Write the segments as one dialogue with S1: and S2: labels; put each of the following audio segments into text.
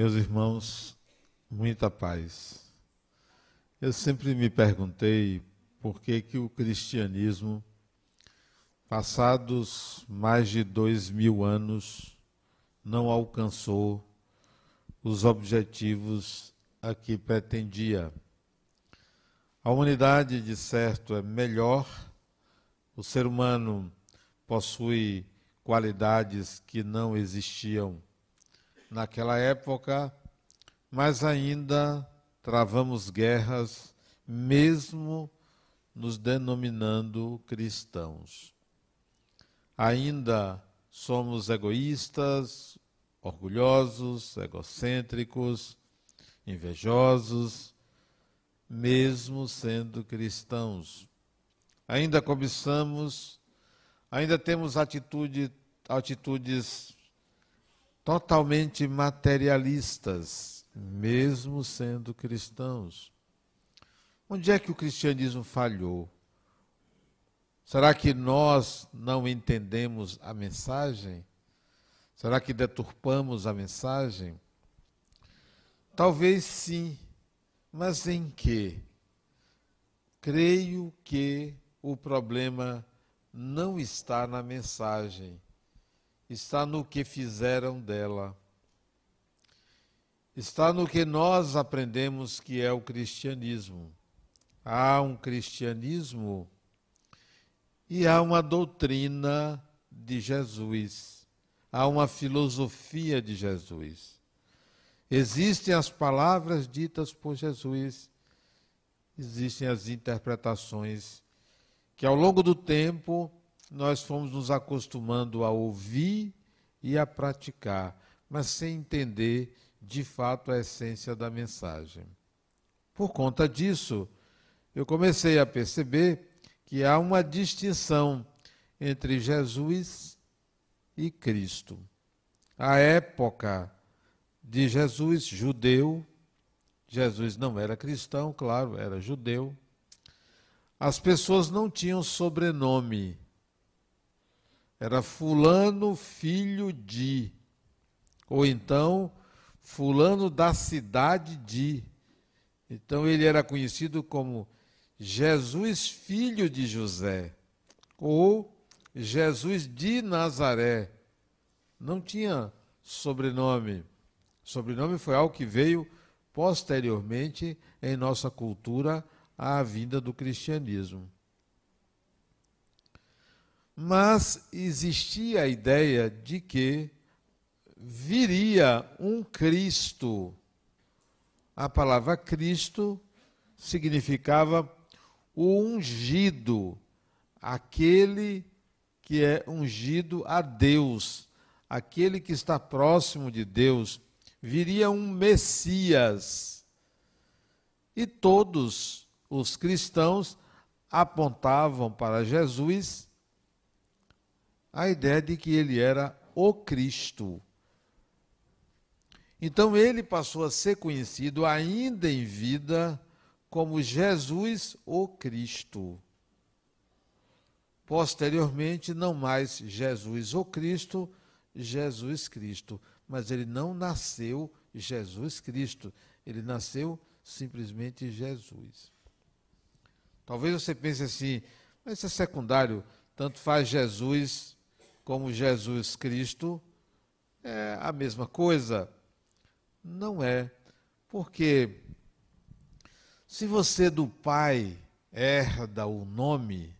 S1: Meus irmãos, muita paz. Eu sempre me perguntei por que, que o cristianismo, passados mais de dois mil anos, não alcançou os objetivos a que pretendia. A humanidade, de certo, é melhor, o ser humano possui qualidades que não existiam naquela época, mas ainda travamos guerras, mesmo nos denominando cristãos. Ainda somos egoístas, orgulhosos, egocêntricos, invejosos, mesmo sendo cristãos. Ainda cobiçamos, ainda temos atitude, atitudes totalmente materialistas, mesmo sendo cristãos. Onde é que o cristianismo falhou? Será que nós não entendemos a mensagem? Será que deturpamos a mensagem? Talvez sim, mas em que? Creio que o problema não está na mensagem está no que fizeram dela. Está no que nós aprendemos que é o cristianismo. Há um cristianismo e há uma doutrina de Jesus. Há uma filosofia de Jesus. Existem as palavras ditas por Jesus, existem as interpretações que ao longo do tempo nós fomos nos acostumando a ouvir e a praticar, mas sem entender de fato a essência da mensagem. Por conta disso, eu comecei a perceber que há uma distinção entre Jesus e Cristo. A época de Jesus, judeu, Jesus não era cristão, claro, era judeu. As pessoas não tinham sobrenome era Fulano filho de, ou então Fulano da cidade de. Então ele era conhecido como Jesus filho de José, ou Jesus de Nazaré. Não tinha sobrenome. Sobrenome foi algo que veio posteriormente em nossa cultura à vinda do cristianismo. Mas existia a ideia de que viria um Cristo. A palavra Cristo significava o ungido, aquele que é ungido a Deus, aquele que está próximo de Deus. Viria um Messias. E todos os cristãos apontavam para Jesus a ideia de que ele era o Cristo. Então ele passou a ser conhecido ainda em vida como Jesus o Cristo. Posteriormente, não mais Jesus o Cristo, Jesus Cristo. Mas ele não nasceu Jesus Cristo, ele nasceu simplesmente Jesus. Talvez você pense assim, mas isso é secundário, tanto faz Jesus como Jesus Cristo é a mesma coisa? Não é. Porque se você do pai herda o nome,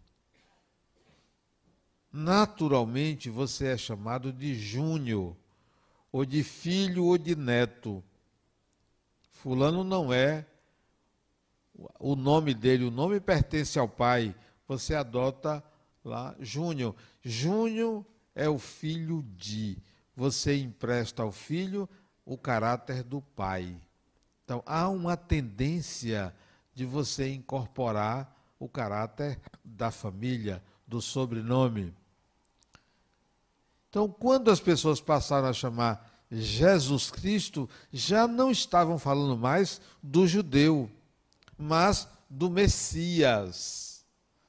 S1: naturalmente você é chamado de Júnior, ou de filho ou de neto. Fulano não é o nome dele, o nome pertence ao pai, você adota lá Júnior. Júnior é o filho de. Você empresta ao filho o caráter do pai. Então, há uma tendência de você incorporar o caráter da família, do sobrenome. Então, quando as pessoas passaram a chamar Jesus Cristo, já não estavam falando mais do judeu, mas do Messias,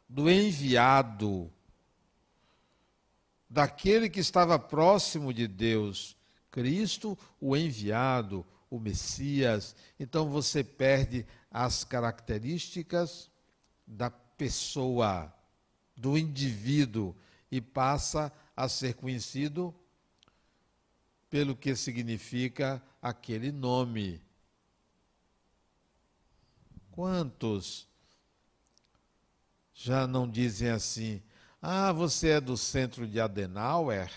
S1: do enviado daquele que estava próximo de Deus, Cristo, o enviado, o Messias. Então você perde as características da pessoa, do indivíduo, e passa a ser conhecido pelo que significa aquele nome. Quantos já não dizem assim: ah, você é do centro de Adenauer?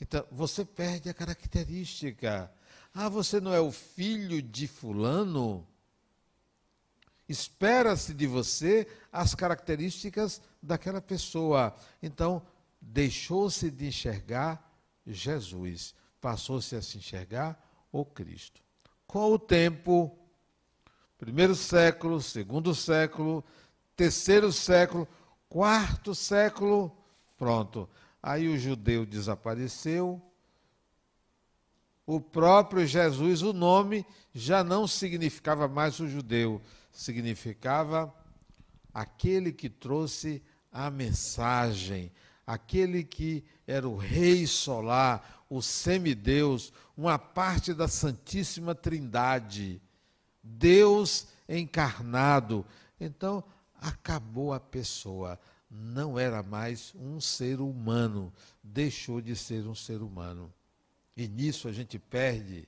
S1: Então, você perde a característica. Ah, você não é o filho de Fulano? Espera-se de você as características daquela pessoa. Então, deixou-se de enxergar Jesus, passou-se a se enxergar o Cristo. Com o tempo, primeiro século, segundo século, terceiro século, quarto século, pronto. Aí o judeu desapareceu. O próprio Jesus, o nome já não significava mais o judeu, significava aquele que trouxe a mensagem, aquele que era o Rei Solar, o semideus, uma parte da Santíssima Trindade, Deus encarnado. Então, acabou a pessoa, não era mais um ser humano, deixou de ser um ser humano. E nisso a gente perde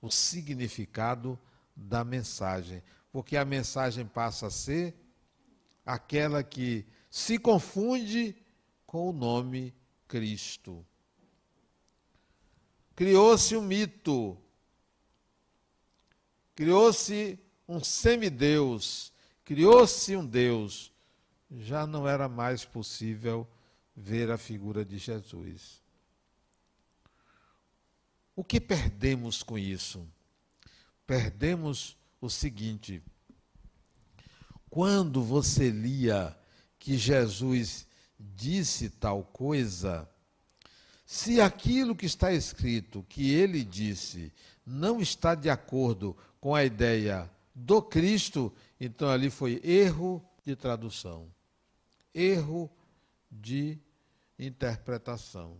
S1: o significado da mensagem. Porque a mensagem passa a ser aquela que se confunde com o nome Cristo. Criou-se um mito, criou-se um semideus, criou-se um Deus. Já não era mais possível ver a figura de Jesus. O que perdemos com isso? Perdemos o seguinte: quando você lia que Jesus disse tal coisa, se aquilo que está escrito, que ele disse, não está de acordo com a ideia do Cristo, então ali foi erro de tradução, erro de interpretação.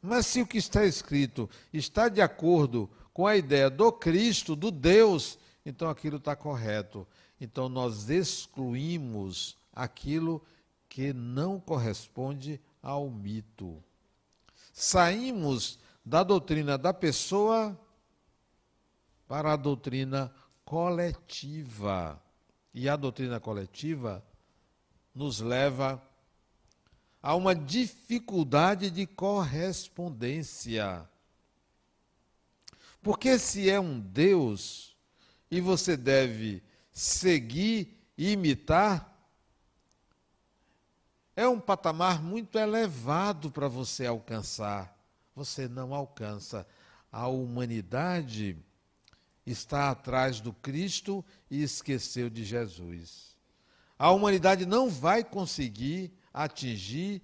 S1: Mas se o que está escrito está de acordo com a ideia do Cristo, do Deus então aquilo está correto. Então nós excluímos aquilo que não corresponde ao mito. Saímos da doutrina da pessoa para a doutrina coletiva. E a doutrina coletiva nos leva a uma dificuldade de correspondência. Porque se é um Deus e você deve seguir e imitar, é um patamar muito elevado para você alcançar. Você não alcança. A humanidade está atrás do Cristo e esqueceu de Jesus. A humanidade não vai conseguir atingir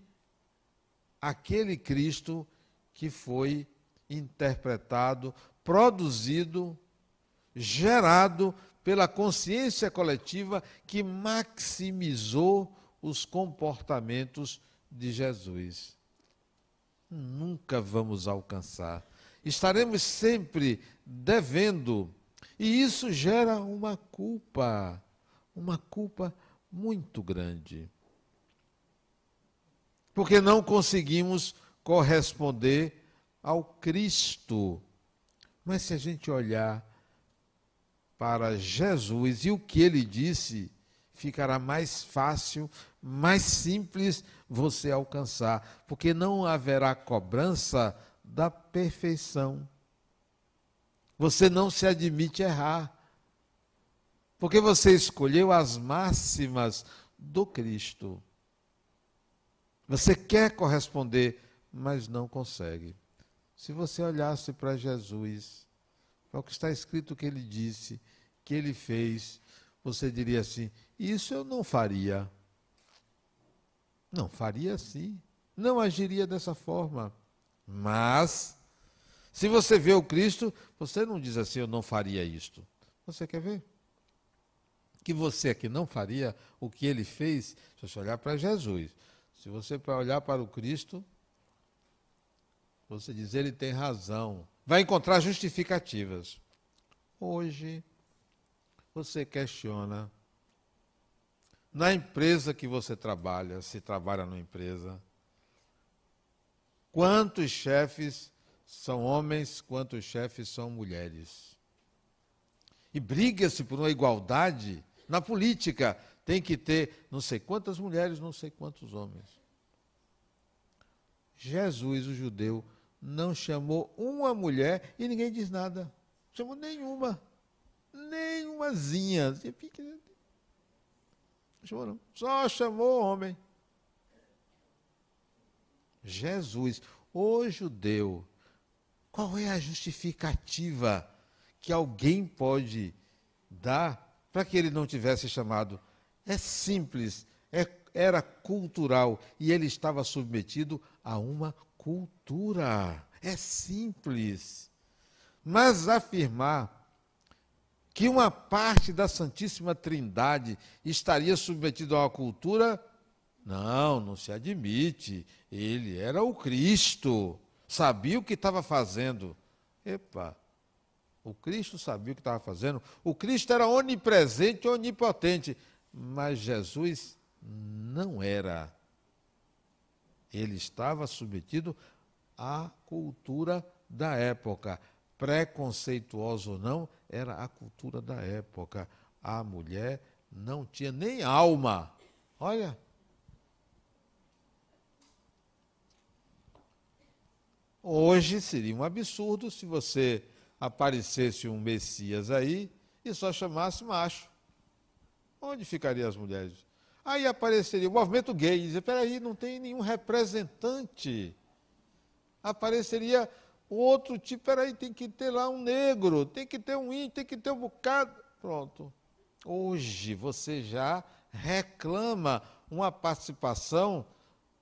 S1: aquele Cristo que foi interpretado, produzido gerado pela consciência coletiva que maximizou os comportamentos de Jesus. Nunca vamos alcançar. Estaremos sempre devendo. E isso gera uma culpa, uma culpa muito grande. Porque não conseguimos corresponder ao Cristo. Mas se a gente olhar para Jesus e o que ele disse, ficará mais fácil, mais simples você alcançar, porque não haverá cobrança da perfeição. Você não se admite errar, porque você escolheu as máximas do Cristo. Você quer corresponder, mas não consegue. Se você olhasse para Jesus, para o que está escrito que ele disse, que ele fez, você diria assim: isso eu não faria. Não faria assim. Não agiria dessa forma. Mas, se você vê o Cristo, você não diz assim: eu não faria isto. Você quer ver? Que você aqui não faria o que ele fez, se você olhar para Jesus. Se você olhar para o Cristo, você diz: ele tem razão vai encontrar justificativas. Hoje, você questiona. Na empresa que você trabalha, se trabalha numa empresa, quantos chefes são homens, quantos chefes são mulheres? E briga-se por uma igualdade. Na política, tem que ter não sei quantas mulheres, não sei quantos homens. Jesus, o judeu, não chamou uma mulher e ninguém diz nada. Chamou nenhuma. Nenhumazinha. Chamou não. Só chamou homem. Jesus, o judeu, qual é a justificativa que alguém pode dar para que ele não tivesse chamado? É simples, é, era cultural e ele estava submetido a uma cultura. É simples. Mas afirmar que uma parte da Santíssima Trindade estaria submetida a uma cultura, não, não se admite. Ele era o Cristo, sabia o que estava fazendo. Epa, o Cristo sabia o que estava fazendo. O Cristo era onipresente onipotente, mas Jesus não era. Ele estava submetido à cultura da época. Preconceituoso ou não, era a cultura da época. A mulher não tinha nem alma. Olha. Hoje seria um absurdo se você aparecesse um Messias aí e só chamasse macho. Onde ficariam as mulheres? Aí apareceria o movimento gay, e dizia, peraí, não tem nenhum representante. Apareceria outro tipo, peraí, tem que ter lá um negro, tem que ter um índio, tem que ter um bocado. Pronto. Hoje você já reclama uma participação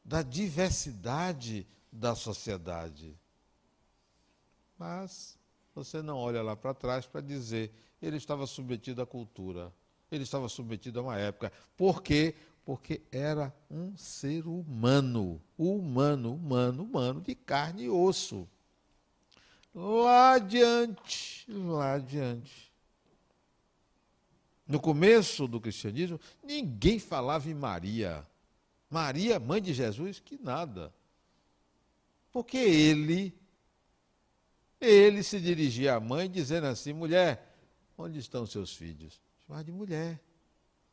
S1: da diversidade da sociedade. Mas você não olha lá para trás para dizer, ele estava submetido à cultura. Ele estava submetido a uma época. Por quê? Porque era um ser humano. Humano, humano, humano, de carne e osso. Lá adiante, lá adiante. No começo do cristianismo, ninguém falava em Maria. Maria, mãe de Jesus, que nada. Porque ele, ele se dirigia à mãe dizendo assim: mulher, onde estão seus filhos? Chamava de mulher.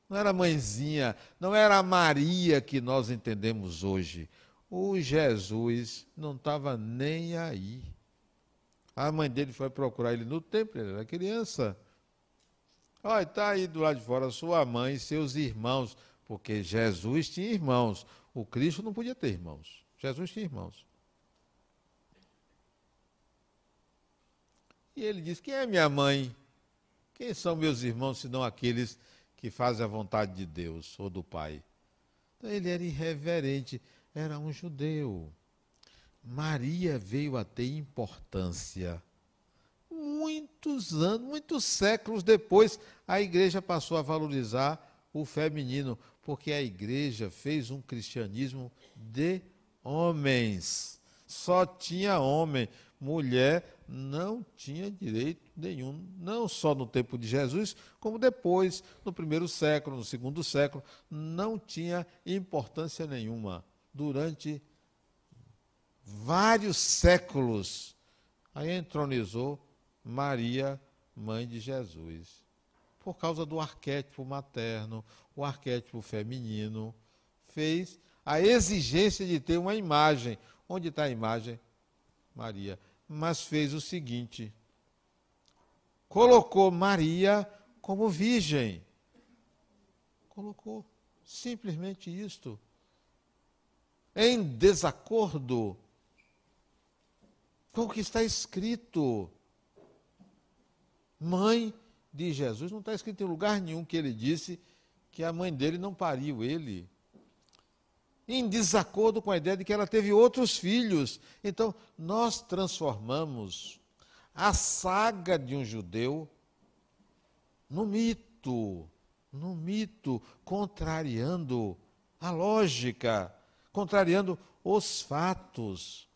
S1: Não era mãezinha, não era a Maria que nós entendemos hoje. O Jesus não estava nem aí. A mãe dele foi procurar ele no templo, ele era criança. Olha, está aí do lado de fora sua mãe e seus irmãos, porque Jesus tinha irmãos. O Cristo não podia ter irmãos. Jesus tinha irmãos. E ele disse: Quem é minha mãe? Quem são meus irmãos, senão aqueles que fazem a vontade de Deus ou do Pai? Então, ele era irreverente, era um judeu. Maria veio a ter importância. Muitos anos, muitos séculos depois, a igreja passou a valorizar o feminino, porque a igreja fez um cristianismo de homens. Só tinha homem, mulher não tinha direito nenhum, não só no tempo de Jesus, como depois, no primeiro século, no segundo século, não tinha importância nenhuma. Durante vários séculos, aí entronizou Maria, mãe de Jesus. Por causa do arquétipo materno, o arquétipo feminino, fez a exigência de ter uma imagem. Onde está a imagem? Maria mas fez o seguinte: colocou Maria como virgem. Colocou simplesmente isto. Em desacordo com o que está escrito. Mãe de Jesus, não está escrito em lugar nenhum que ele disse que a mãe dele não pariu ele em desacordo com a ideia de que ela teve outros filhos. Então, nós transformamos a saga de um judeu no mito, no mito, contrariando a lógica, contrariando os fatos.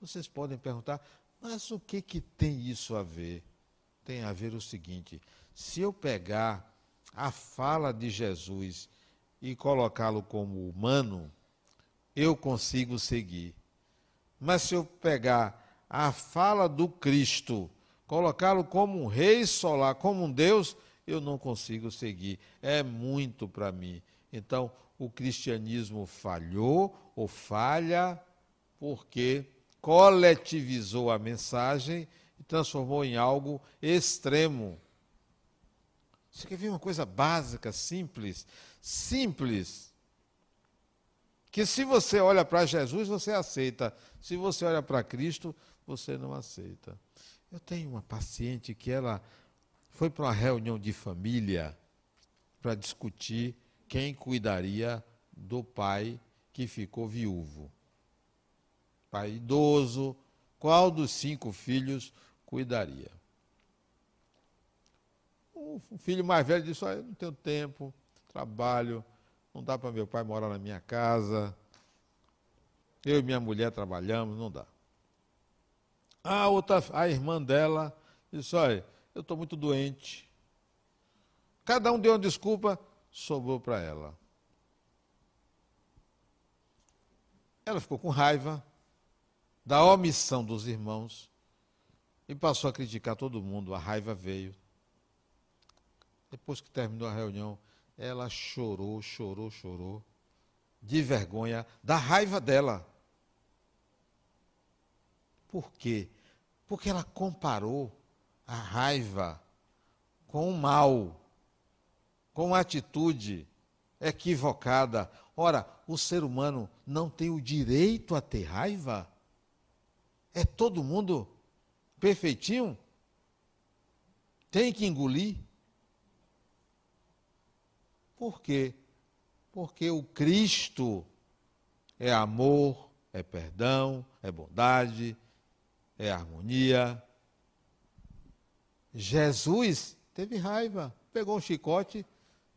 S1: Vocês podem perguntar Mas o que, que tem isso a ver? Tem a ver o seguinte: se eu pegar a fala de Jesus e colocá-lo como humano, eu consigo seguir. Mas se eu pegar a fala do Cristo, colocá-lo como um rei solar, como um Deus, eu não consigo seguir. É muito para mim. Então, o cristianismo falhou ou falha porque coletivizou a mensagem e transformou em algo extremo. Você quer ver uma coisa básica, simples? Simples. Que se você olha para Jesus, você aceita. Se você olha para Cristo, você não aceita. Eu tenho uma paciente que ela foi para uma reunião de família para discutir quem cuidaria do pai que ficou viúvo. Pai idoso, qual dos cinco filhos cuidaria? O filho mais velho disse: Olha, não tenho tempo, trabalho, não dá para meu pai morar na minha casa. Eu e minha mulher trabalhamos, não dá. A outra, a irmã dela, disse: Olha, eu estou muito doente. Cada um deu uma desculpa, sobrou para ela. Ela ficou com raiva da omissão dos irmãos e passou a criticar todo mundo. A raiva veio. Depois que terminou a reunião, ela chorou, chorou, chorou, de vergonha, da raiva dela. Por quê? Porque ela comparou a raiva com o mal, com a atitude equivocada. Ora, o ser humano não tem o direito a ter raiva? É todo mundo perfeitinho? Tem que engolir? Por quê? Porque o Cristo é amor, é perdão, é bondade, é harmonia. Jesus teve raiva, pegou um chicote,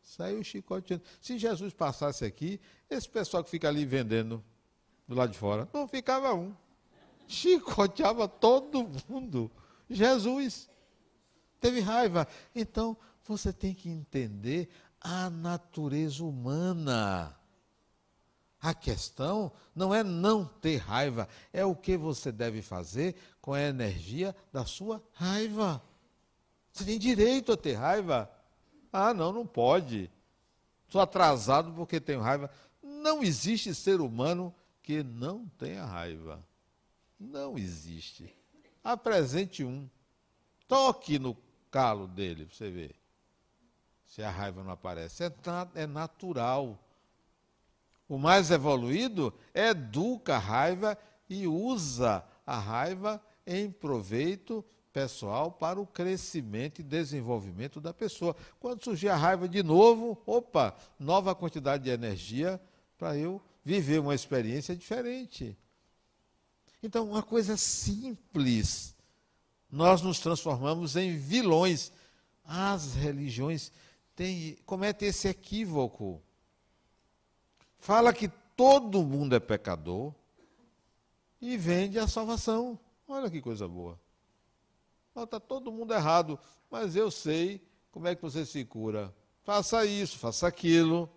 S1: saiu chicoteando. Se Jesus passasse aqui, esse pessoal que fica ali vendendo do lado de fora, não ficava um. Chicoteava todo mundo. Jesus teve raiva. Então, você tem que entender a natureza humana. A questão não é não ter raiva, é o que você deve fazer com a energia da sua raiva. Você tem direito a ter raiva. Ah, não, não pode. Estou atrasado porque tenho raiva. Não existe ser humano que não tenha raiva. Não existe. Apresente um. Toque no calo dele para você ver se a raiva não aparece. É, é natural. O mais evoluído educa a raiva e usa a raiva em proveito pessoal para o crescimento e desenvolvimento da pessoa. Quando surgir a raiva de novo, opa, nova quantidade de energia para eu viver uma experiência diferente. Então, uma coisa simples. Nós nos transformamos em vilões. As religiões têm, cometem esse equívoco fala que todo mundo é pecador e vende a salvação. Olha que coisa boa. Está todo mundo errado, mas eu sei como é que você se cura. Faça isso, faça aquilo.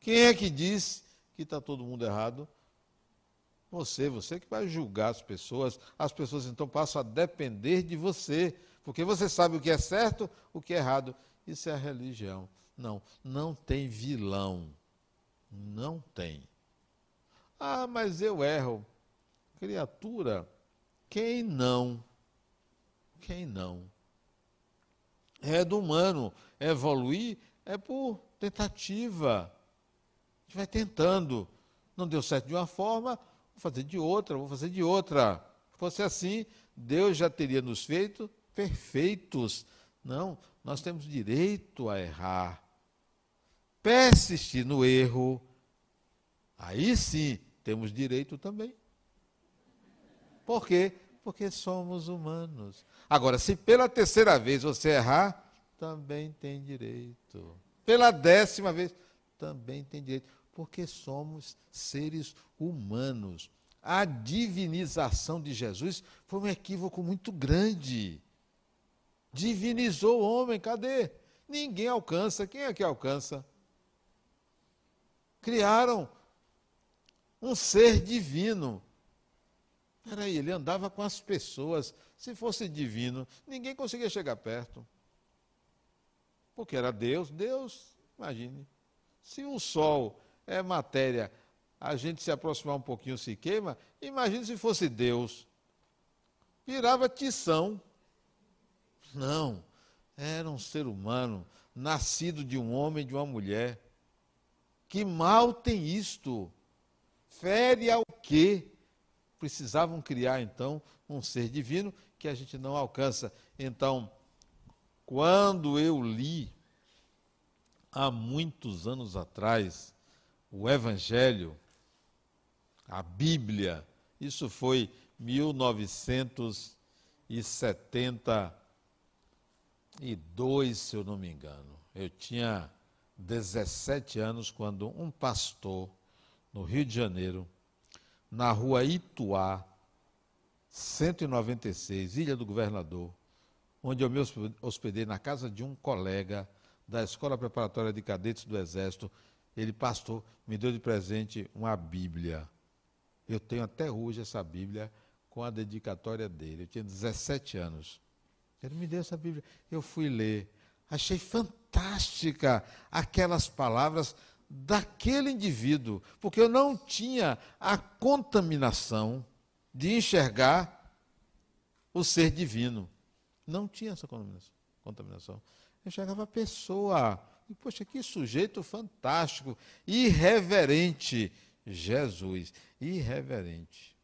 S1: Quem é que diz que está todo mundo errado? Você, você que vai julgar as pessoas. As pessoas então passam a depender de você, porque você sabe o que é certo, o que é errado. Isso é a religião. Não, não tem vilão. Não tem. Ah, mas eu erro. Criatura, quem não? Quem não? É do humano. Evoluir é por tentativa. A gente vai tentando. Não deu certo de uma forma, vou fazer de outra, vou fazer de outra. Se fosse assim, Deus já teria nos feito perfeitos. Não, nós temos direito a errar persistir no erro, aí sim temos direito também. Por quê? Porque somos humanos. Agora, se pela terceira vez você errar, também tem direito. Pela décima vez, também tem direito. Porque somos seres humanos. a divinização de Jesus foi um equívoco muito grande. Divinizou o homem, cadê? Ninguém alcança. Quem é que alcança? Criaram um ser divino. Peraí, ele andava com as pessoas. Se fosse divino, ninguém conseguia chegar perto. Porque era Deus. Deus, imagine. Se o sol é matéria, a gente se aproximar um pouquinho se queima. Imagine se fosse Deus. Virava tição. Não, era um ser humano, nascido de um homem e de uma mulher. Que mal tem isto? Fere ao quê? Precisavam criar, então, um ser divino que a gente não alcança. Então, quando eu li, há muitos anos atrás, o Evangelho, a Bíblia, isso foi 1972, se eu não me engano. Eu tinha 17 anos quando um pastor no Rio de Janeiro, na rua Ituá, 196, Ilha do Governador, onde eu me hospedei na casa de um colega da Escola Preparatória de Cadetes do Exército. Ele, pastor, me deu de presente uma Bíblia. Eu tenho até hoje essa Bíblia com a dedicatória dele. Eu tinha 17 anos. Ele me deu essa Bíblia. Eu fui ler. Achei fantástica aquelas palavras daquele indivíduo, porque eu não tinha a contaminação de enxergar o ser divino. Não tinha essa contaminação. Eu enxergava a pessoa. E, poxa, que sujeito fantástico, irreverente. Jesus, irreverente.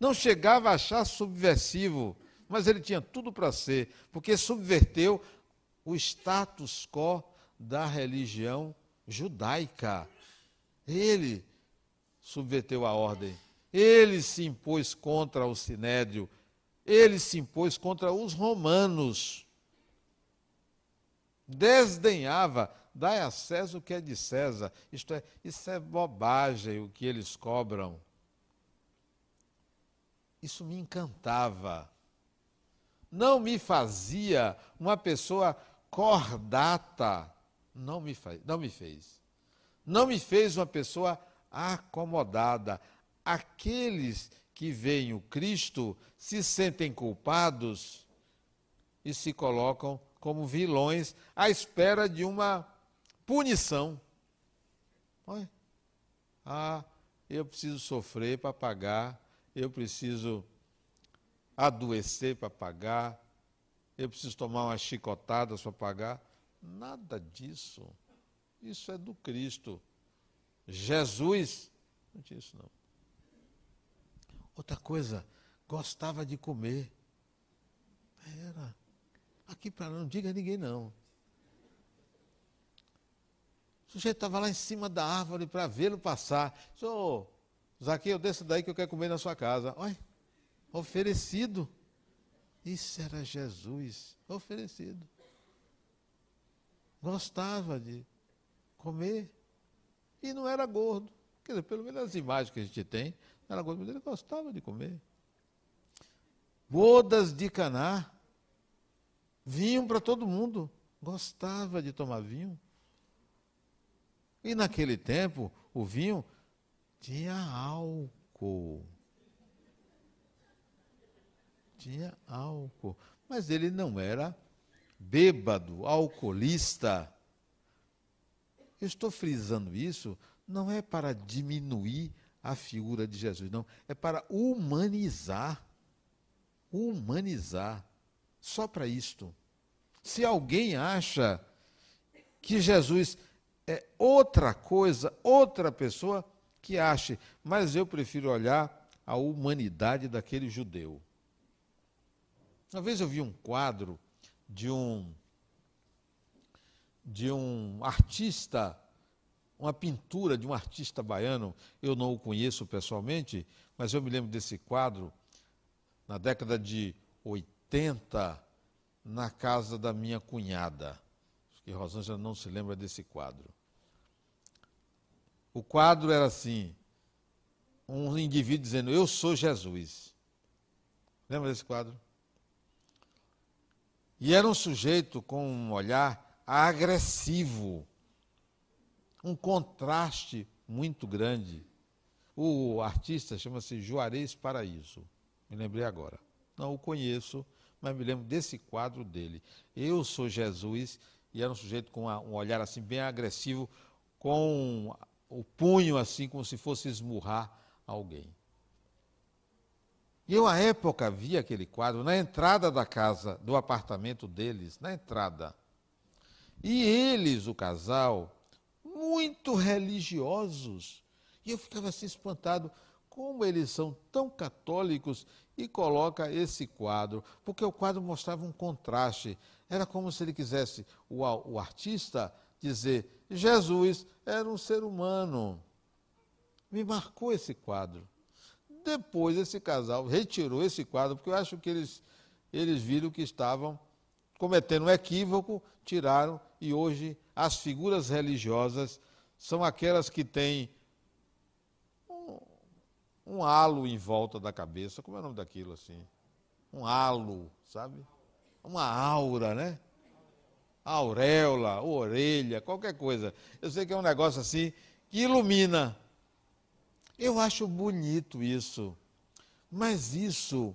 S1: Não chegava a achar subversivo, mas ele tinha tudo para ser, porque subverteu o status quo da religião judaica. Ele subverteu a ordem. Ele se impôs contra o sinédrio ele se impôs contra os romanos. Desdenhava, dai a César o que é de César. Isto é, isso é bobagem o que eles cobram. Isso me encantava. Não me fazia uma pessoa cordata. Não me, faz, não me fez. Não me fez uma pessoa acomodada. Aqueles que veem o Cristo se sentem culpados e se colocam como vilões à espera de uma punição. Ah, eu preciso sofrer para pagar, eu preciso adoecer para pagar, eu preciso tomar umas chicotadas para pagar. Nada disso. Isso é do Cristo. Jesus não tinha isso não. Outra coisa, gostava de comer. Era. Aqui para não diga a ninguém não. O sujeito estava lá em cima da árvore para vê-lo passar. Senhor, Zaqueu, desça daí que eu quero comer na sua casa. Olha, oferecido. Isso era Jesus, oferecido. Gostava de comer. E não era gordo. Quer dizer, pelo menos as imagens que a gente tem, era gordo, mas ele gostava de comer. Bodas de Caná. Vinho para todo mundo. Gostava de tomar vinho. E naquele tempo, o vinho tinha álcool. Tinha álcool. Mas ele não era bêbado, alcoolista. Eu estou frisando isso não é para diminuir a figura de Jesus, não. É para humanizar. Humanizar. Só para isto. Se alguém acha que Jesus é outra coisa, outra pessoa, que ache. Mas eu prefiro olhar a humanidade daquele judeu. Uma vez eu vi um quadro de um de um artista uma pintura de um artista baiano, eu não o conheço pessoalmente, mas eu me lembro desse quadro na década de 80, na casa da minha cunhada. Acho que Rosângela não se lembra desse quadro. O quadro era assim: um indivíduo dizendo: Eu sou Jesus. Lembra desse quadro? E era um sujeito com um olhar agressivo, um contraste muito grande. O artista chama-se Juarez Paraíso, me lembrei agora. Não o conheço, mas me lembro desse quadro dele. Eu sou Jesus, e era um sujeito com um olhar assim bem agressivo, com o punho assim, como se fosse esmurrar alguém. E eu, à época, vi aquele quadro na entrada da casa, do apartamento deles, na entrada. E eles, o casal, muito religiosos. E eu ficava assim espantado, como eles são tão católicos e coloca esse quadro, porque o quadro mostrava um contraste. Era como se ele quisesse, o, o artista, dizer: Jesus era um ser humano. Me marcou esse quadro. Depois esse casal retirou esse quadro, porque eu acho que eles, eles viram que estavam cometendo um equívoco, tiraram, e hoje as figuras religiosas são aquelas que têm um, um halo em volta da cabeça. Como é o nome daquilo assim? Um halo, sabe? Uma aura, né? auréola, orelha, qualquer coisa. Eu sei que é um negócio assim que ilumina. Eu acho bonito isso, mas isso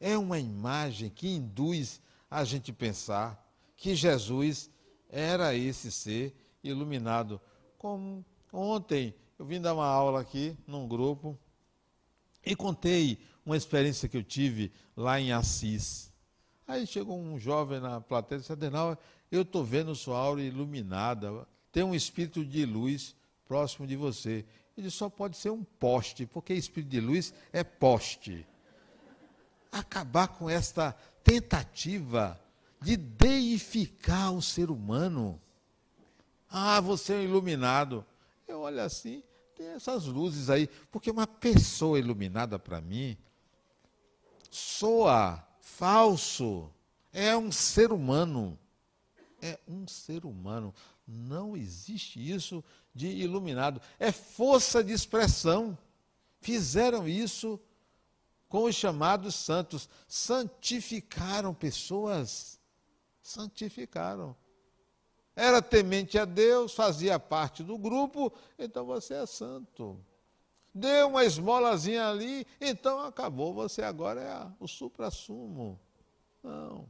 S1: é uma imagem que induz a gente pensar que Jesus era esse ser iluminado. Como ontem eu vim dar uma aula aqui num grupo e contei uma experiência que eu tive lá em Assis. Aí chegou um jovem na plateia e disse: Adenal, eu estou vendo sua aura iluminada, tem um espírito de luz próximo de você. Ele só pode ser um poste, porque espírito de luz é poste. Acabar com esta tentativa de deificar o ser humano. Ah, você é um iluminado. Eu olho assim, tem essas luzes aí, porque uma pessoa iluminada para mim soa falso. É um ser humano. É um ser humano. Não existe isso de iluminado. É força de expressão. Fizeram isso com os chamados santos. Santificaram pessoas. Santificaram. Era temente a Deus, fazia parte do grupo, então você é santo. Deu uma esmolazinha ali, então acabou, você agora é o supra-sumo. Não.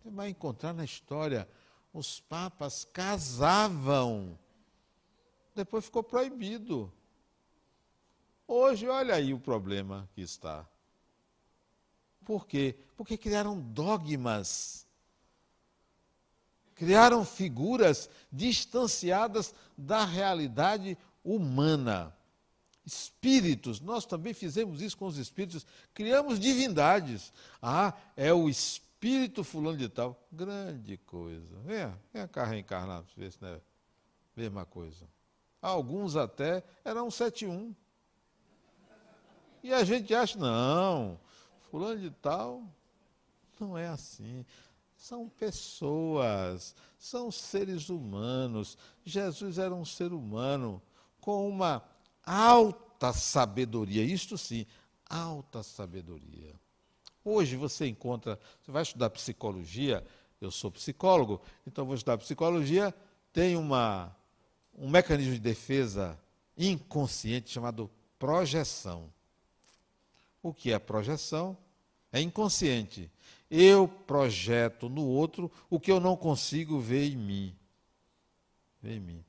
S1: Você vai encontrar na história os papas casavam. Depois ficou proibido. Hoje, olha aí o problema que está. Por quê? Porque criaram dogmas. Criaram figuras distanciadas da realidade humana. Espíritos, nós também fizemos isso com os espíritos, criamos divindades. Ah, é o espírito espírito fulano de tal. Grande coisa. Venha, venha cá reencarnar ver se não é mesma coisa. Alguns até eram 71. E a gente acha, não, fulano de tal não é assim. São pessoas, são seres humanos. Jesus era um ser humano com uma alta sabedoria, isto sim, alta sabedoria. Hoje você encontra, você vai estudar psicologia, eu sou psicólogo, então vou estudar psicologia, tem uma, um mecanismo de defesa inconsciente chamado projeção. O que é projeção? É inconsciente. Eu projeto no outro o que eu não consigo ver em mim. Ver em mim.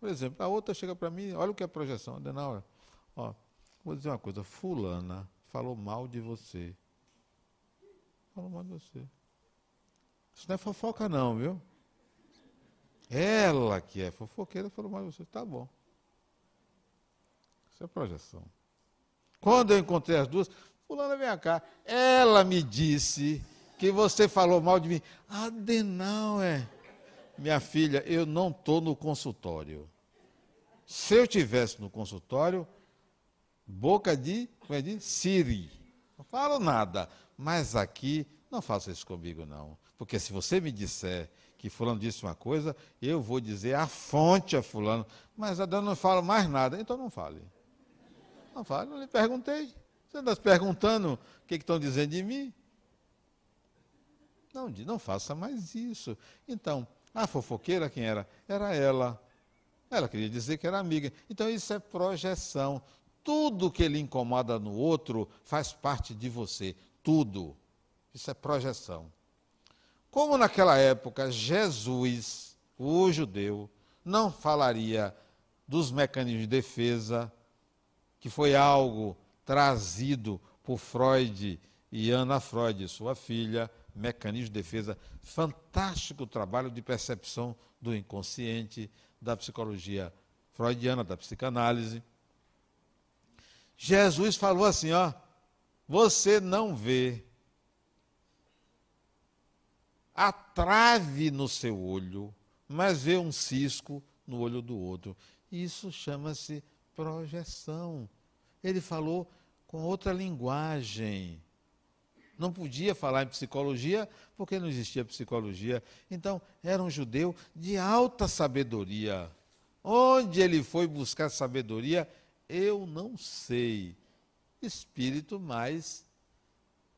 S1: Por exemplo, a outra chega para mim, olha o que é projeção. Adenauer, ó, vou dizer uma coisa, fulana falou mal de você falou mal de você. Isso não é fofoca, não, viu? Ela que é fofoqueira falou mal de você. Tá bom. Isso é projeção. Quando eu encontrei as duas, fulana, vem cá. Ela me disse que você falou mal de mim. Adenal, é. Minha filha, eu não estou no consultório. Se eu tivesse no consultório, boca de, como é de Siri. Não falo nada. Mas aqui, não faça isso comigo, não. Porque se você me disser que fulano disse uma coisa, eu vou dizer a fonte a fulano, mas a Adão não fala mais nada, então não fale. Não fale, não lhe perguntei. Você anda perguntando o que estão dizendo de mim? Não, não faça mais isso. Então, a fofoqueira quem era? Era ela. Ela queria dizer que era amiga. Então, isso é projeção. Tudo que lhe incomoda no outro faz parte de você. Tudo. Isso é projeção. Como naquela época Jesus, o judeu, não falaria dos mecanismos de defesa, que foi algo trazido por Freud e Ana Freud, sua filha, mecanismo de defesa, fantástico trabalho de percepção do inconsciente, da psicologia freudiana, da psicanálise. Jesus falou assim, ó, você não vê a trave no seu olho, mas vê um cisco no olho do outro. Isso chama-se projeção. Ele falou com outra linguagem. Não podia falar em psicologia porque não existia psicologia. Então, era um judeu de alta sabedoria. Onde ele foi buscar sabedoria, eu não sei. Espírito mais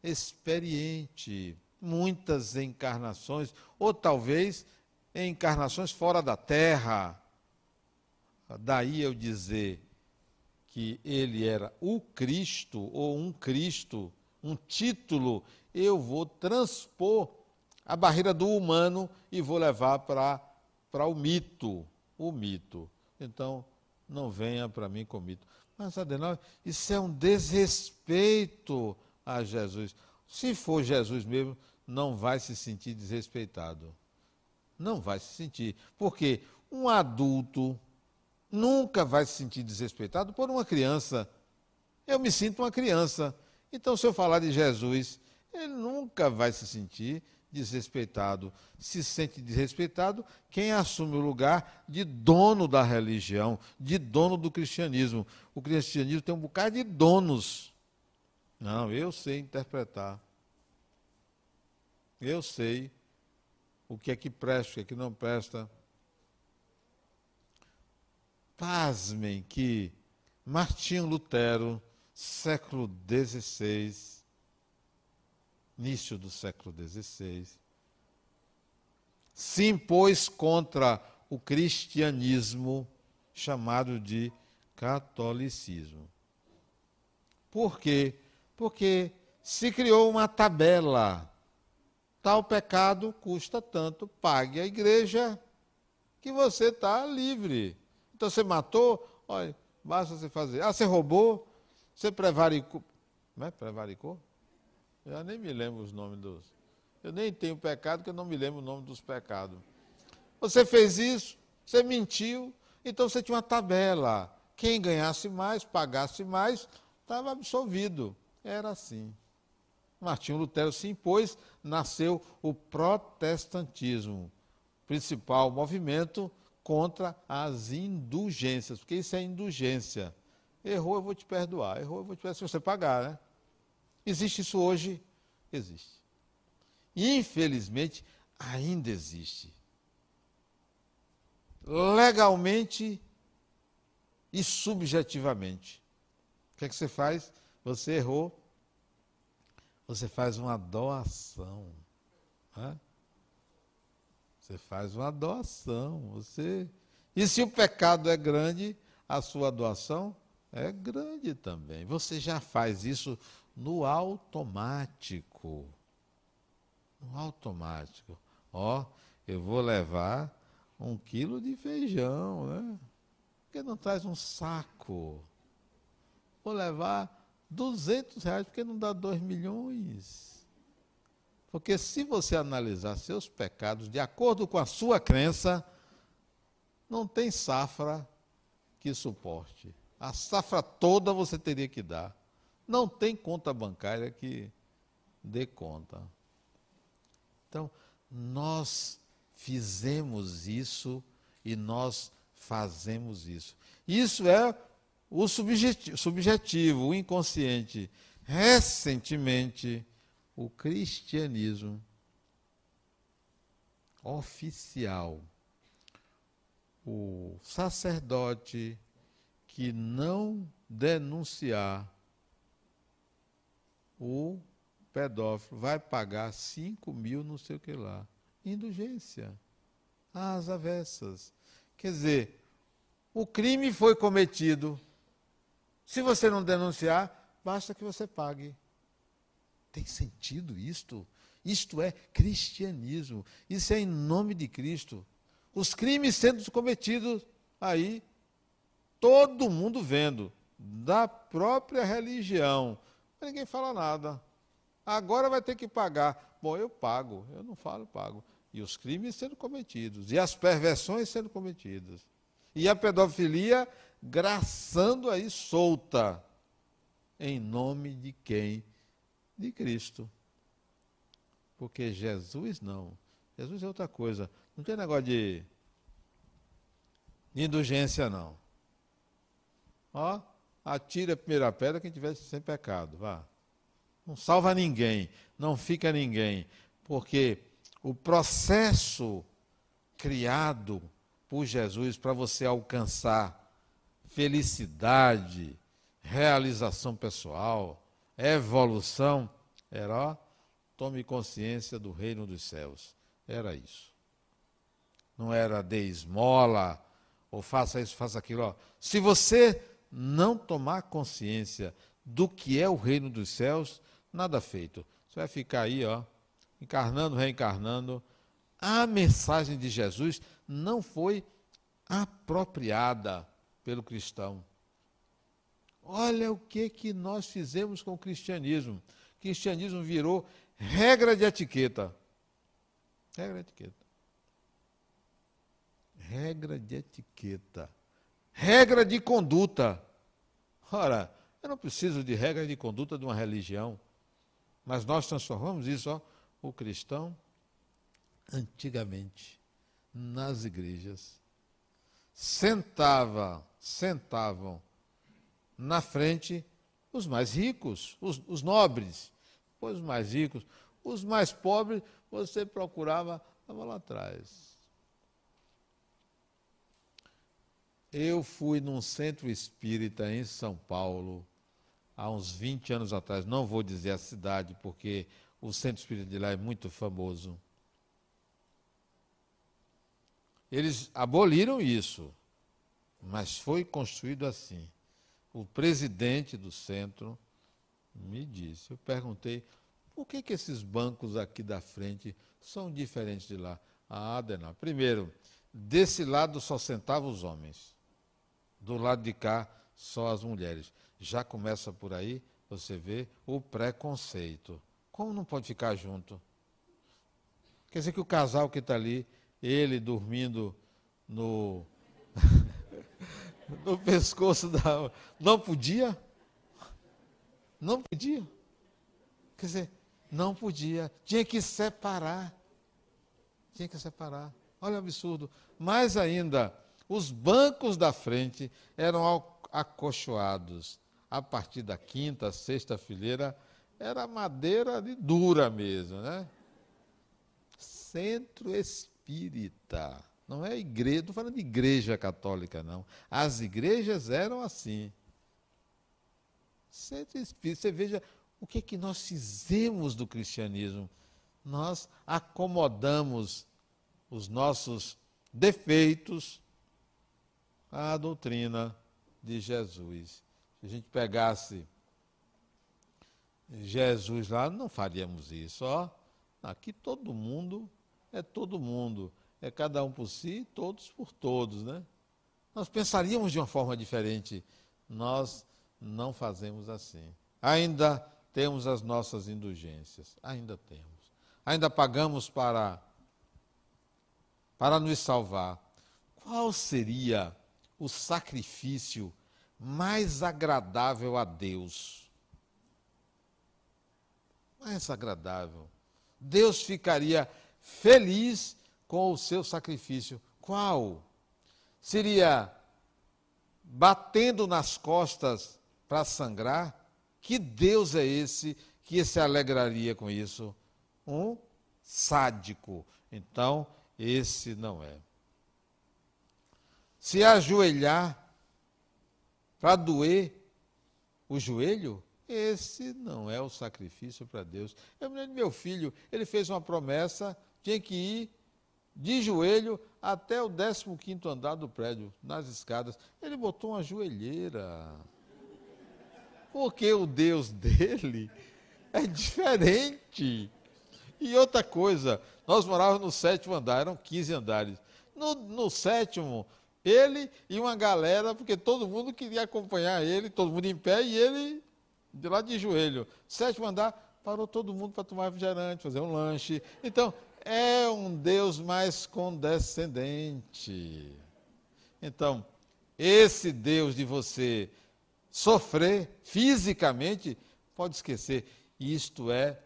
S1: experiente muitas encarnações, ou talvez encarnações fora da terra. Daí eu dizer que ele era o Cristo, ou um Cristo, um título, eu vou transpor a barreira do humano e vou levar para o mito, o mito. Então, não venha para mim com mito. Mas, Adenal, isso é um desrespeito a Jesus. Se for Jesus mesmo, não vai se sentir desrespeitado. Não vai se sentir. Porque um adulto nunca vai se sentir desrespeitado por uma criança. Eu me sinto uma criança. Então, se eu falar de Jesus, ele nunca vai se sentir desrespeitado. Se sente desrespeitado quem assume o lugar de dono da religião, de dono do cristianismo. O cristianismo tem um bocado de donos. Não, eu sei interpretar. Eu sei o que é que presta, o que é que não presta. Pasmem que Martinho Lutero, século XVI, início do século XVI, se impôs contra o cristianismo chamado de catolicismo. Por quê? Porque se criou uma tabela tal pecado custa tanto, pague a igreja que você está livre. Então você matou, olha, basta você fazer. Ah, você roubou, você prevaricou. Não é prevaricou? Eu nem me lembro os nomes dos. Eu nem tenho pecado, que eu não me lembro o nome dos pecados. Você fez isso, você mentiu, então você tinha uma tabela. Quem ganhasse mais, pagasse mais, estava absolvido. Era assim. Martinho Lutero se impôs, nasceu o protestantismo, principal movimento contra as indulgências, porque isso é indulgência. Errou, eu vou te perdoar. Errou, eu vou te perdoar se você pagar, né? Existe isso hoje? Existe. Infelizmente, ainda existe. Legalmente e subjetivamente. O que é que você faz? Você errou, você faz uma doação. Né? Você faz uma doação. Você... E se o pecado é grande, a sua doação é grande também. Você já faz isso no automático. No automático. Ó, eu vou levar um quilo de feijão, né? Por que não traz um saco? Vou levar 200 reais, porque não dá 2 milhões. Porque se você analisar seus pecados de acordo com a sua crença, não tem safra que suporte. A safra toda você teria que dar. Não tem conta bancária que dê conta. Então, nós fizemos isso e nós fazemos isso. Isso é o subjetivo, o inconsciente. Recentemente, o cristianismo oficial. O sacerdote que não denunciar o pedófilo vai pagar 5 mil, não sei o que lá. Indulgência. Às avessas. Quer dizer, o crime foi cometido. Se você não denunciar, basta que você pague. Tem sentido isto? Isto é cristianismo. Isso é em nome de Cristo. Os crimes sendo cometidos aí, todo mundo vendo, da própria religião. Mas ninguém fala nada. Agora vai ter que pagar. Bom, eu pago, eu não falo, pago. E os crimes sendo cometidos, e as perversões sendo cometidas. E a pedofilia graçando aí solta. Em nome de quem? De Cristo. Porque Jesus não. Jesus é outra coisa. Não tem negócio de, de indulgência, não. Ó, atire a primeira pedra quem tivesse sem pecado. Vá. Não salva ninguém, não fica ninguém. Porque o processo criado por Jesus para você alcançar felicidade, realização pessoal, evolução, era ó, tome consciência do reino dos céus. Era isso. Não era de esmola, ou faça isso, faça aquilo. Ó. Se você não tomar consciência do que é o reino dos céus, nada feito. Você vai ficar aí, ó, encarnando, reencarnando. A mensagem de Jesus não foi apropriada pelo cristão. Olha o que que nós fizemos com o cristianismo. O cristianismo virou regra de etiqueta. Regra de etiqueta. Regra de etiqueta. Regra de conduta. Ora, eu não preciso de regra de conduta de uma religião. Mas nós transformamos isso, ó, o cristão, antigamente, nas igrejas, sentava, sentavam na frente os mais ricos, os, os nobres, os mais ricos, os mais pobres, você procurava, estava lá atrás. Eu fui num centro espírita em São Paulo, há uns 20 anos atrás, não vou dizer a cidade, porque o centro espírita de lá é muito famoso. Eles aboliram isso, mas foi construído assim. O presidente do centro me disse, eu perguntei, por que, que esses bancos aqui da frente são diferentes de lá? Ah, Adenal, primeiro, desse lado só sentavam os homens, do lado de cá só as mulheres já começa por aí, você vê o preconceito. Como não pode ficar junto? Quer dizer que o casal que está ali, ele dormindo no, no pescoço da. Não podia? Não podia. Quer dizer, não podia. Tinha que separar. Tinha que separar. Olha o absurdo. Mais ainda, os bancos da frente eram acolchoados a partir da quinta, sexta fileira, era madeira de dura mesmo, né? Centro espírita. Não é igreja, estou falando de igreja católica, não. As igrejas eram assim. Centro espírita. Você veja o que, é que nós fizemos do cristianismo. Nós acomodamos os nossos defeitos à doutrina de Jesus. Se a gente pegasse Jesus lá, não faríamos isso. Ó, aqui todo mundo é todo mundo. É cada um por si, todos por todos, né? Nós pensaríamos de uma forma diferente. Nós não fazemos assim. Ainda temos as nossas indulgências. Ainda temos. Ainda pagamos para, para nos salvar. Qual seria o sacrifício mais agradável a Deus. Mais agradável. Deus ficaria feliz com o seu sacrifício. Qual? Seria batendo nas costas para sangrar? Que Deus é esse que se alegraria com isso? Um sádico. Então, esse não é. Se ajoelhar para doer o joelho, esse não é o sacrifício para Deus. Eu me lembro meu filho, ele fez uma promessa, tinha que ir de joelho até o 15 andar do prédio, nas escadas. Ele botou uma joelheira. Porque o Deus dele é diferente. E outra coisa, nós morávamos no sétimo andar, eram 15 andares. No, no sétimo, ele e uma galera, porque todo mundo queria acompanhar ele, todo mundo em pé e ele de lá de joelho. Sétimo andar, parou todo mundo para tomar refrigerante, fazer um lanche. Então, é um Deus mais condescendente. Então, esse Deus de você sofrer fisicamente, pode esquecer. Isto é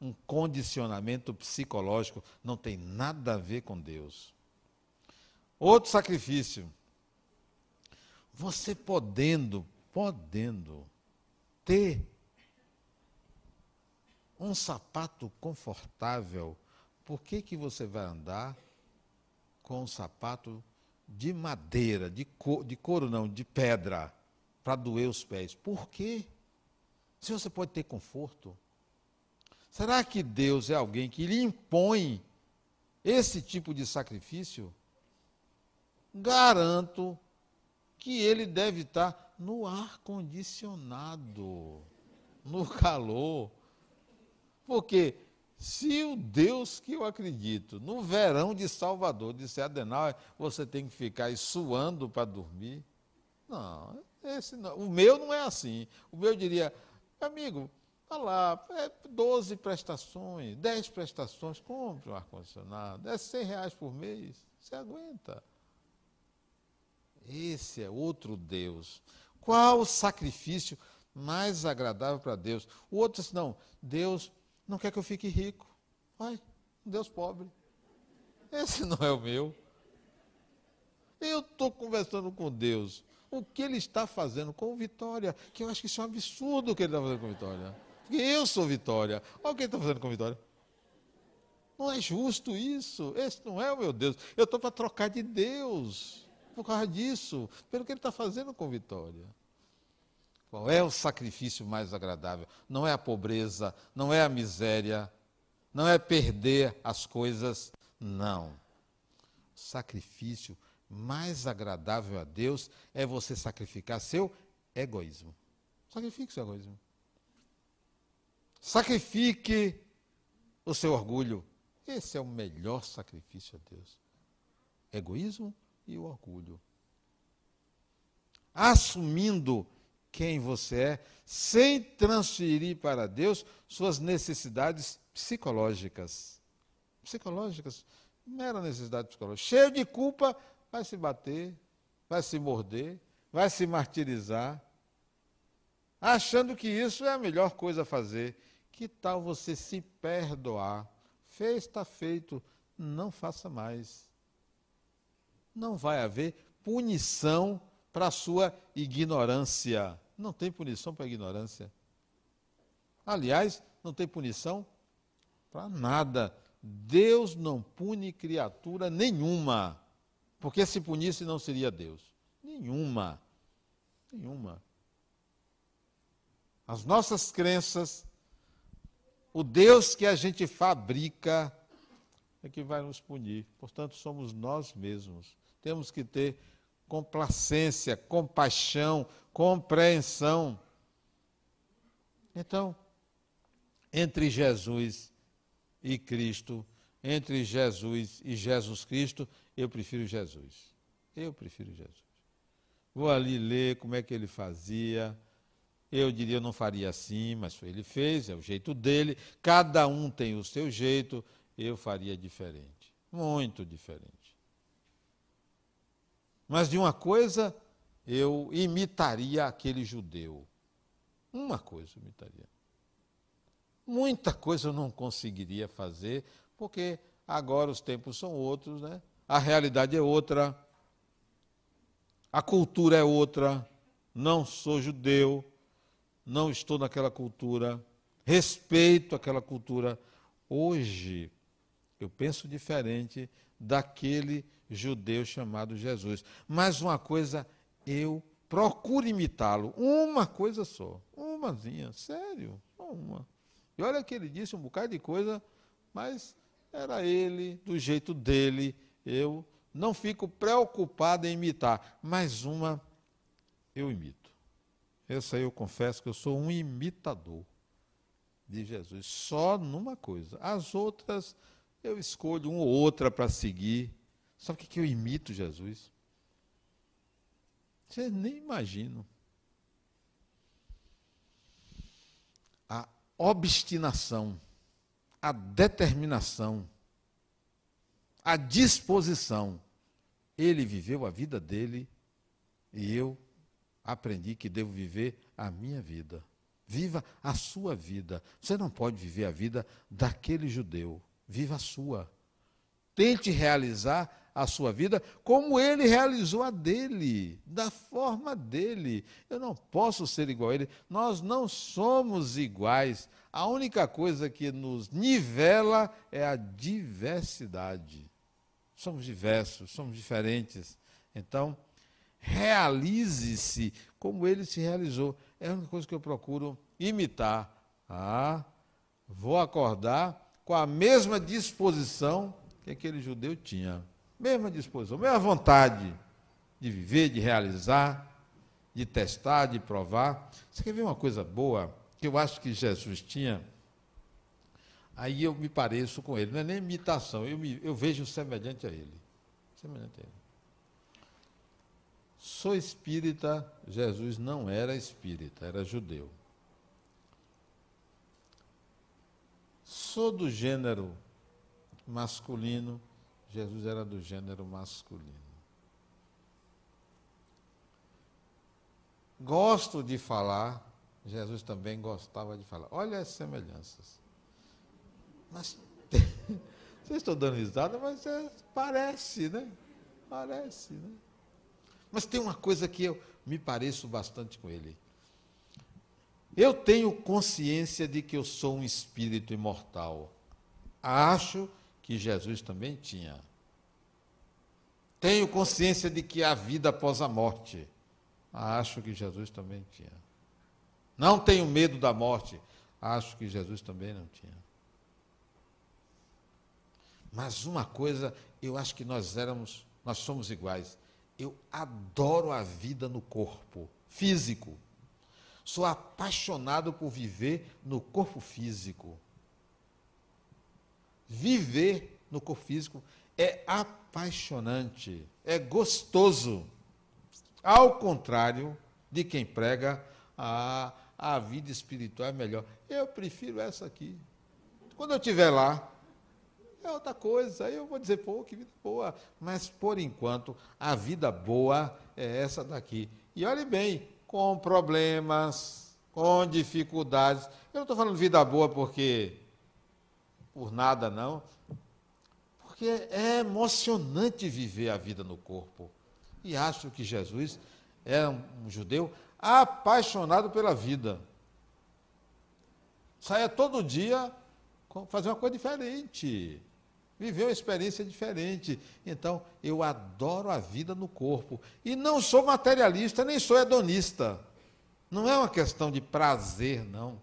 S1: um condicionamento psicológico, não tem nada a ver com Deus. Outro sacrifício. Você podendo, podendo ter um sapato confortável, por que, que você vai andar com um sapato de madeira, de, co de couro não, de pedra, para doer os pés? Por quê? Se você pode ter conforto. Será que Deus é alguém que lhe impõe esse tipo de sacrifício? Garanto que ele deve estar no ar condicionado, no calor. Porque se o Deus que eu acredito, no verão de Salvador, disse Adenauer, você tem que ficar suando para dormir. Não, esse não, o meu não é assim. O meu diria, amigo, olha lá, é 12 prestações, 10 prestações, compre um ar-condicionado, é 100 reais por mês, você aguenta. Esse é outro Deus. Qual o sacrifício mais agradável para Deus? O outro disse, não, Deus não quer que eu fique rico. Vai, Deus pobre. Esse não é o meu. Eu estou conversando com Deus. O que ele está fazendo com Vitória? Que eu acho que isso é um absurdo o que ele está fazendo com Vitória. Porque eu sou Vitória. Olha o que ele está fazendo com Vitória. Não é justo isso. Esse não é o meu Deus. Eu estou para trocar de Deus. Por causa disso. Pelo que ele está fazendo com Vitória. Qual é o sacrifício mais agradável? Não é a pobreza, não é a miséria, não é perder as coisas, não. O sacrifício mais agradável a Deus é você sacrificar seu egoísmo. Sacrifique seu egoísmo. Sacrifique o seu orgulho. Esse é o melhor sacrifício a Deus. Egoísmo e o orgulho. Assumindo quem você é, sem transferir para Deus suas necessidades psicológicas. Psicológicas, mera necessidade psicológica. Cheio de culpa, vai se bater, vai se morder, vai se martirizar, achando que isso é a melhor coisa a fazer. Que tal você se perdoar? Fez, está feito, não faça mais. Não vai haver punição para a sua ignorância. Não tem punição para a ignorância. Aliás, não tem punição para nada. Deus não pune criatura nenhuma. Porque se punisse não seria Deus. Nenhuma. Nenhuma. As nossas crenças, o Deus que a gente fabrica, é que vai nos punir. Portanto, somos nós mesmos. Temos que ter complacência, compaixão, compreensão. Então, entre Jesus e Cristo, entre Jesus e Jesus Cristo, eu prefiro Jesus. Eu prefiro Jesus. Vou ali ler como é que ele fazia. Eu diria, eu não faria assim, mas ele fez, é o jeito dele. Cada um tem o seu jeito. Eu faria diferente. Muito diferente. Mas de uma coisa eu imitaria aquele judeu. Uma coisa eu imitaria. Muita coisa eu não conseguiria fazer, porque agora os tempos são outros, né? A realidade é outra. A cultura é outra. Não sou judeu, não estou naquela cultura, respeito aquela cultura. Hoje eu penso diferente daquele judeu chamado Jesus. Mas uma coisa, eu procuro imitá-lo. Uma coisa só. Umazinha, sério, só uma. E olha que ele disse um bocado de coisa, mas era ele, do jeito dele. Eu não fico preocupado em imitar, mas uma eu imito. Essa eu confesso que eu sou um imitador de Jesus, só numa coisa. As outras eu escolho uma ou outra para seguir. Sabe o que eu imito Jesus? Vocês nem imaginam. A obstinação, a determinação, a disposição. Ele viveu a vida dele e eu aprendi que devo viver a minha vida. Viva a sua vida. Você não pode viver a vida daquele judeu. Viva a sua. Tente realizar a sua vida como ele realizou a dele, da forma dele. Eu não posso ser igual a ele. Nós não somos iguais. A única coisa que nos nivela é a diversidade. Somos diversos, somos diferentes. Então, realize-se como ele se realizou. É a única coisa que eu procuro imitar. Ah, vou acordar com a mesma disposição que aquele judeu tinha. Mesma disposição, mesma vontade de viver, de realizar, de testar, de provar. Você quer ver uma coisa boa que eu acho que Jesus tinha? Aí eu me pareço com ele, não é nem imitação, eu, me, eu vejo semelhante a ele. Semelhante a ele. Sou espírita, Jesus não era espírita, era judeu. Sou do gênero masculino, Jesus era do gênero masculino. Gosto de falar, Jesus também gostava de falar. Olha as semelhanças. Mas vocês estão dando risada, mas é, parece, né? Parece, né? Mas tem uma coisa que eu me pareço bastante com ele. Eu tenho consciência de que eu sou um espírito imortal. Acho que Jesus também tinha. Tenho consciência de que há vida após a morte. Acho que Jesus também tinha. Não tenho medo da morte. Acho que Jesus também não tinha. Mas uma coisa, eu acho que nós éramos, nós somos iguais. Eu adoro a vida no corpo físico. Sou apaixonado por viver no corpo físico. Viver no corpo físico é apaixonante, é gostoso. Ao contrário de quem prega, a, a vida espiritual é melhor. Eu prefiro essa aqui. Quando eu estiver lá, é outra coisa. Aí eu vou dizer, pô, que vida boa. Mas, por enquanto, a vida boa é essa daqui. E olhe bem, com problemas, com dificuldades. Eu não estou falando vida boa porque por nada, não. Porque é emocionante viver a vida no corpo. E acho que Jesus é um judeu apaixonado pela vida. Saia todo dia fazer uma coisa diferente viveu uma experiência diferente. Então, eu adoro a vida no corpo. E não sou materialista, nem sou hedonista. Não é uma questão de prazer, não.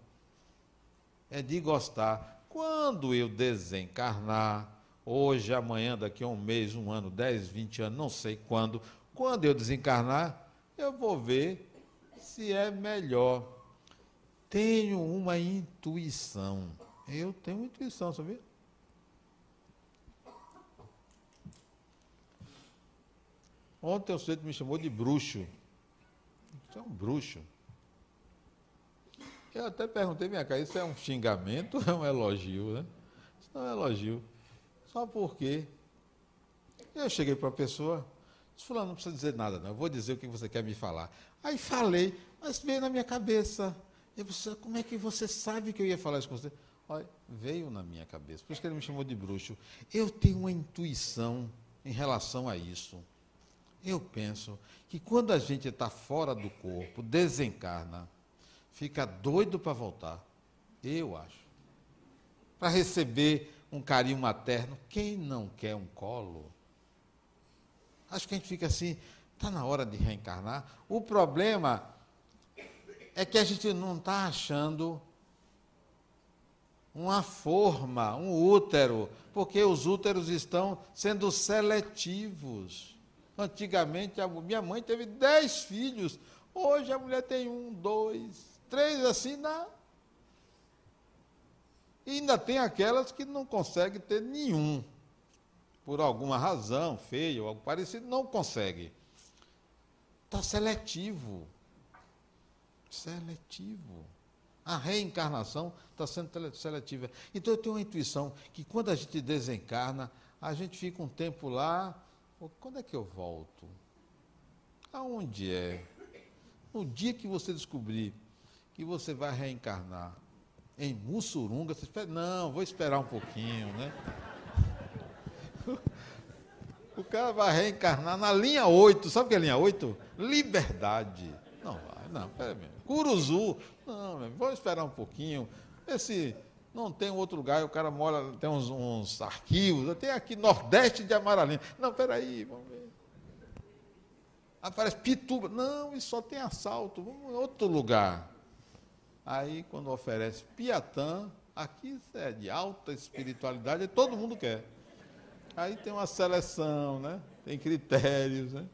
S1: É de gostar. Quando eu desencarnar, hoje, amanhã, daqui a um mês, um ano, dez, vinte anos, não sei quando, quando eu desencarnar, eu vou ver se é melhor. Tenho uma intuição. Eu tenho intuição, sabia? Ontem o sujeito me chamou de bruxo. Você é um bruxo. Eu até perguntei, minha cara, isso é um xingamento ou é um elogio, né? Isso não é um elogio. Só porque eu cheguei para a pessoa, disse, fulano, não precisa dizer nada, não. Eu vou dizer o que você quer me falar. Aí falei, mas veio na minha cabeça. Eu disse, como é que você sabe que eu ia falar isso com você? Olha, veio na minha cabeça. Por isso que ele me chamou de bruxo. Eu tenho uma intuição em relação a isso. Eu penso que quando a gente está fora do corpo, desencarna, fica doido para voltar. Eu acho. Para receber um carinho materno. Quem não quer um colo? Acho que a gente fica assim, está na hora de reencarnar. O problema é que a gente não está achando uma forma, um útero, porque os úteros estão sendo seletivos. Antigamente, minha mãe teve dez filhos, hoje a mulher tem um, dois, três, assim, na... e ainda tem aquelas que não conseguem ter nenhum por alguma razão, feio ou algo parecido, não consegue. Está seletivo. Seletivo. A reencarnação está sendo seletiva. Então eu tenho uma intuição que quando a gente desencarna, a gente fica um tempo lá. Quando é que eu volto? Aonde é? No dia que você descobrir que você vai reencarnar em Mussurunga, você espera, não, vou esperar um pouquinho, né? O cara vai reencarnar na linha 8. Sabe o que é linha 8? Liberdade. Não vai, não, pera aí. Curuzu. Não, vamos esperar um pouquinho. Esse não tem outro lugar, o cara mora, tem uns, uns arquivos, tem aqui Nordeste de Amaralina. Não, peraí, vamos ver. Aparece Pituba. Não, isso só tem assalto, vamos em outro lugar. Aí, quando oferece Piatã, aqui é de alta espiritualidade, todo mundo quer. Aí tem uma seleção, né? tem critérios. Né?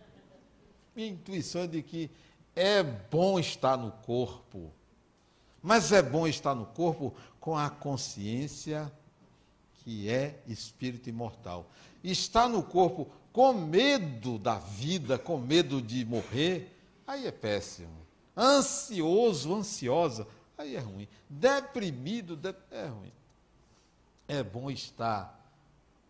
S1: Minha intuição é de que é bom estar no corpo, mas é bom estar no corpo com a consciência que é espírito imortal. Estar no corpo com medo da vida, com medo de morrer, aí é péssimo. Ansioso, ansiosa, aí é ruim. Deprimido, é ruim. É bom estar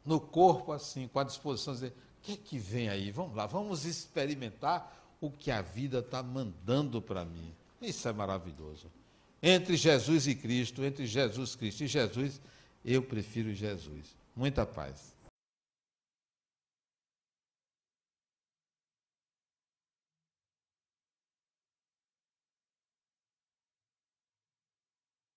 S1: no corpo assim, com a disposição de dizer, o que é que vem aí? Vamos lá, vamos experimentar o que a vida está mandando para mim. Isso é maravilhoso. Entre Jesus e Cristo, entre Jesus Cristo e Jesus, eu prefiro Jesus. Muita paz.